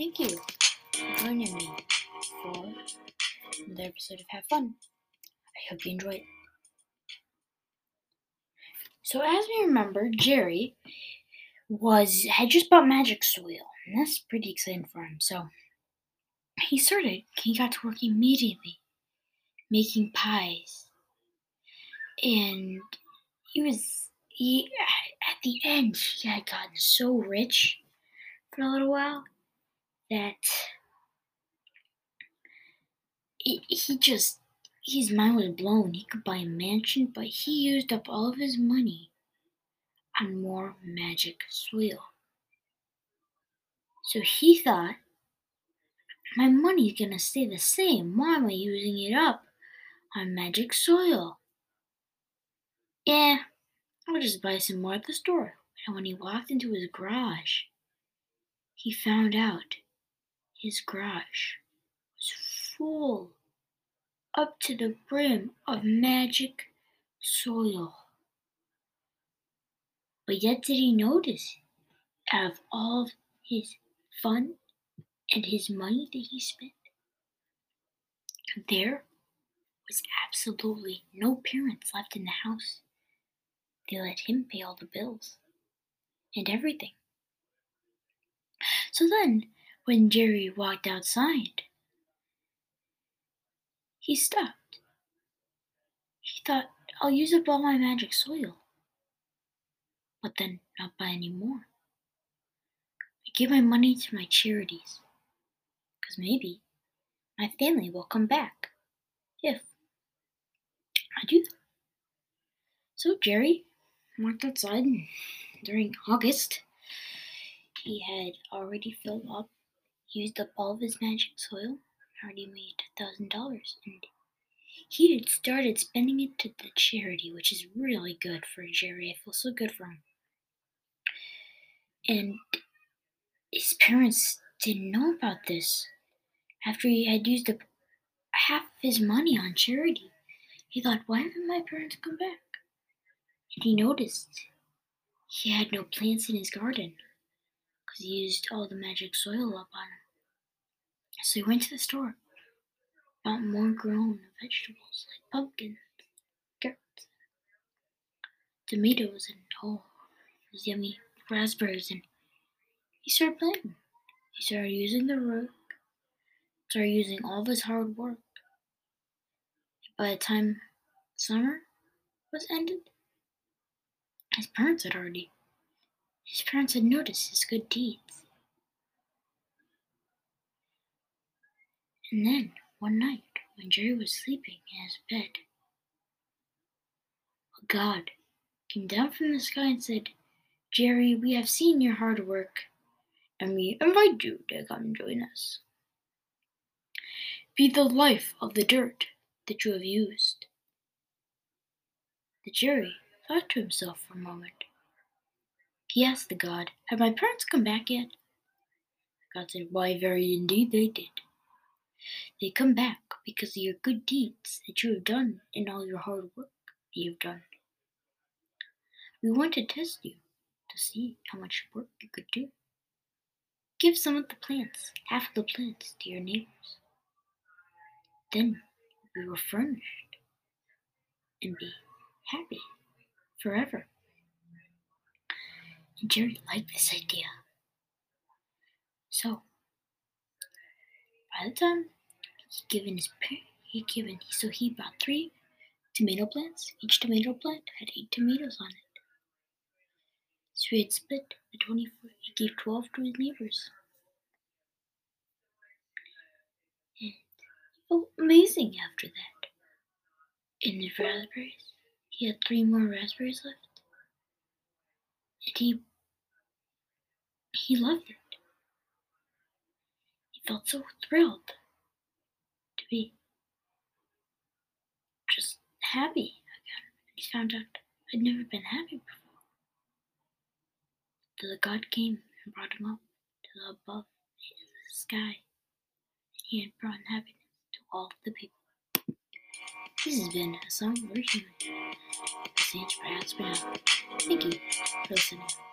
thank you for joining me for another episode of Have Fun. I hope you enjoy it. So, as we remember, Jerry was had just bought magic soil, and that's pretty exciting for him. So, he started. He got to work immediately, making pies, and he was he at the end he had gotten so rich for a little while that he, just his mind was blown. He could buy a mansion, but he used up all of his money on more magic soil. So he thought, my money's gonna stay the same. Why am I using it up on magic soil? Yeah, I'll just buy some more at the store. And when he walked into his garage, he found out his garage was full up to the brim of magic soil. But yet, did he notice, out of all his fun and his money that he spent, there was absolutely no parents left in the house. They let him pay all the bills and everything. So then, when Jerry walked outside, he stopped. He thought, I'll use up all my magic soil. But then not buy any more. I give my money to my charities. Because maybe my family will come back if I do. So Jerry walked outside and during August he had already filled up, used up all of his magic soil, already made a thousand dollars, and he had started spending it to the charity, which is really good for Jerry. I feel so good for him. And his parents didn't know about this. After he had used up half of his money on charity, he thought, why haven't my parents come back? And he noticed he had no plants in his garden because he used all the magic soil up on. So he went to the store, bought more grown vegetables like pumpkins, carrots, tomatoes, and oh, those yummy raspberries. And he started planting. He started using the root, started using all of his hard work. By the time summer was ended, his parents had already his parents had noticed his good deeds. And then, one night, when Jerry was sleeping in his bed, a god came down from the sky and said, Jerry, we have seen your hard work, and we invite you to come join us. Be the life of the dirt that you have used. The Jerry thought to himself for a moment. He asked the god, Have my parents come back yet? The god said, Why, very indeed they did. They come back because of your good deeds that you have done and all your hard work that you have done. We want to test you to see how much work you could do. Give some of the plants, half of the plants, to your neighbors. Then we will furnished and be happy forever. And Jerry liked this idea. So, by the time he given his he given so he bought three tomato plants. Each tomato plant had eight tomatoes on it. So he had split the twenty-four. He gave twelve to his neighbors. And felt amazing after that. In the raspberries, he had three more raspberries left, and he he loved it. Felt so thrilled to be just happy again. He found out I'd never been happy before. So the God came and brought him up to the above in the sky, and he had brought happiness to all the people. This has been a song version of Sage. Thank you for listening.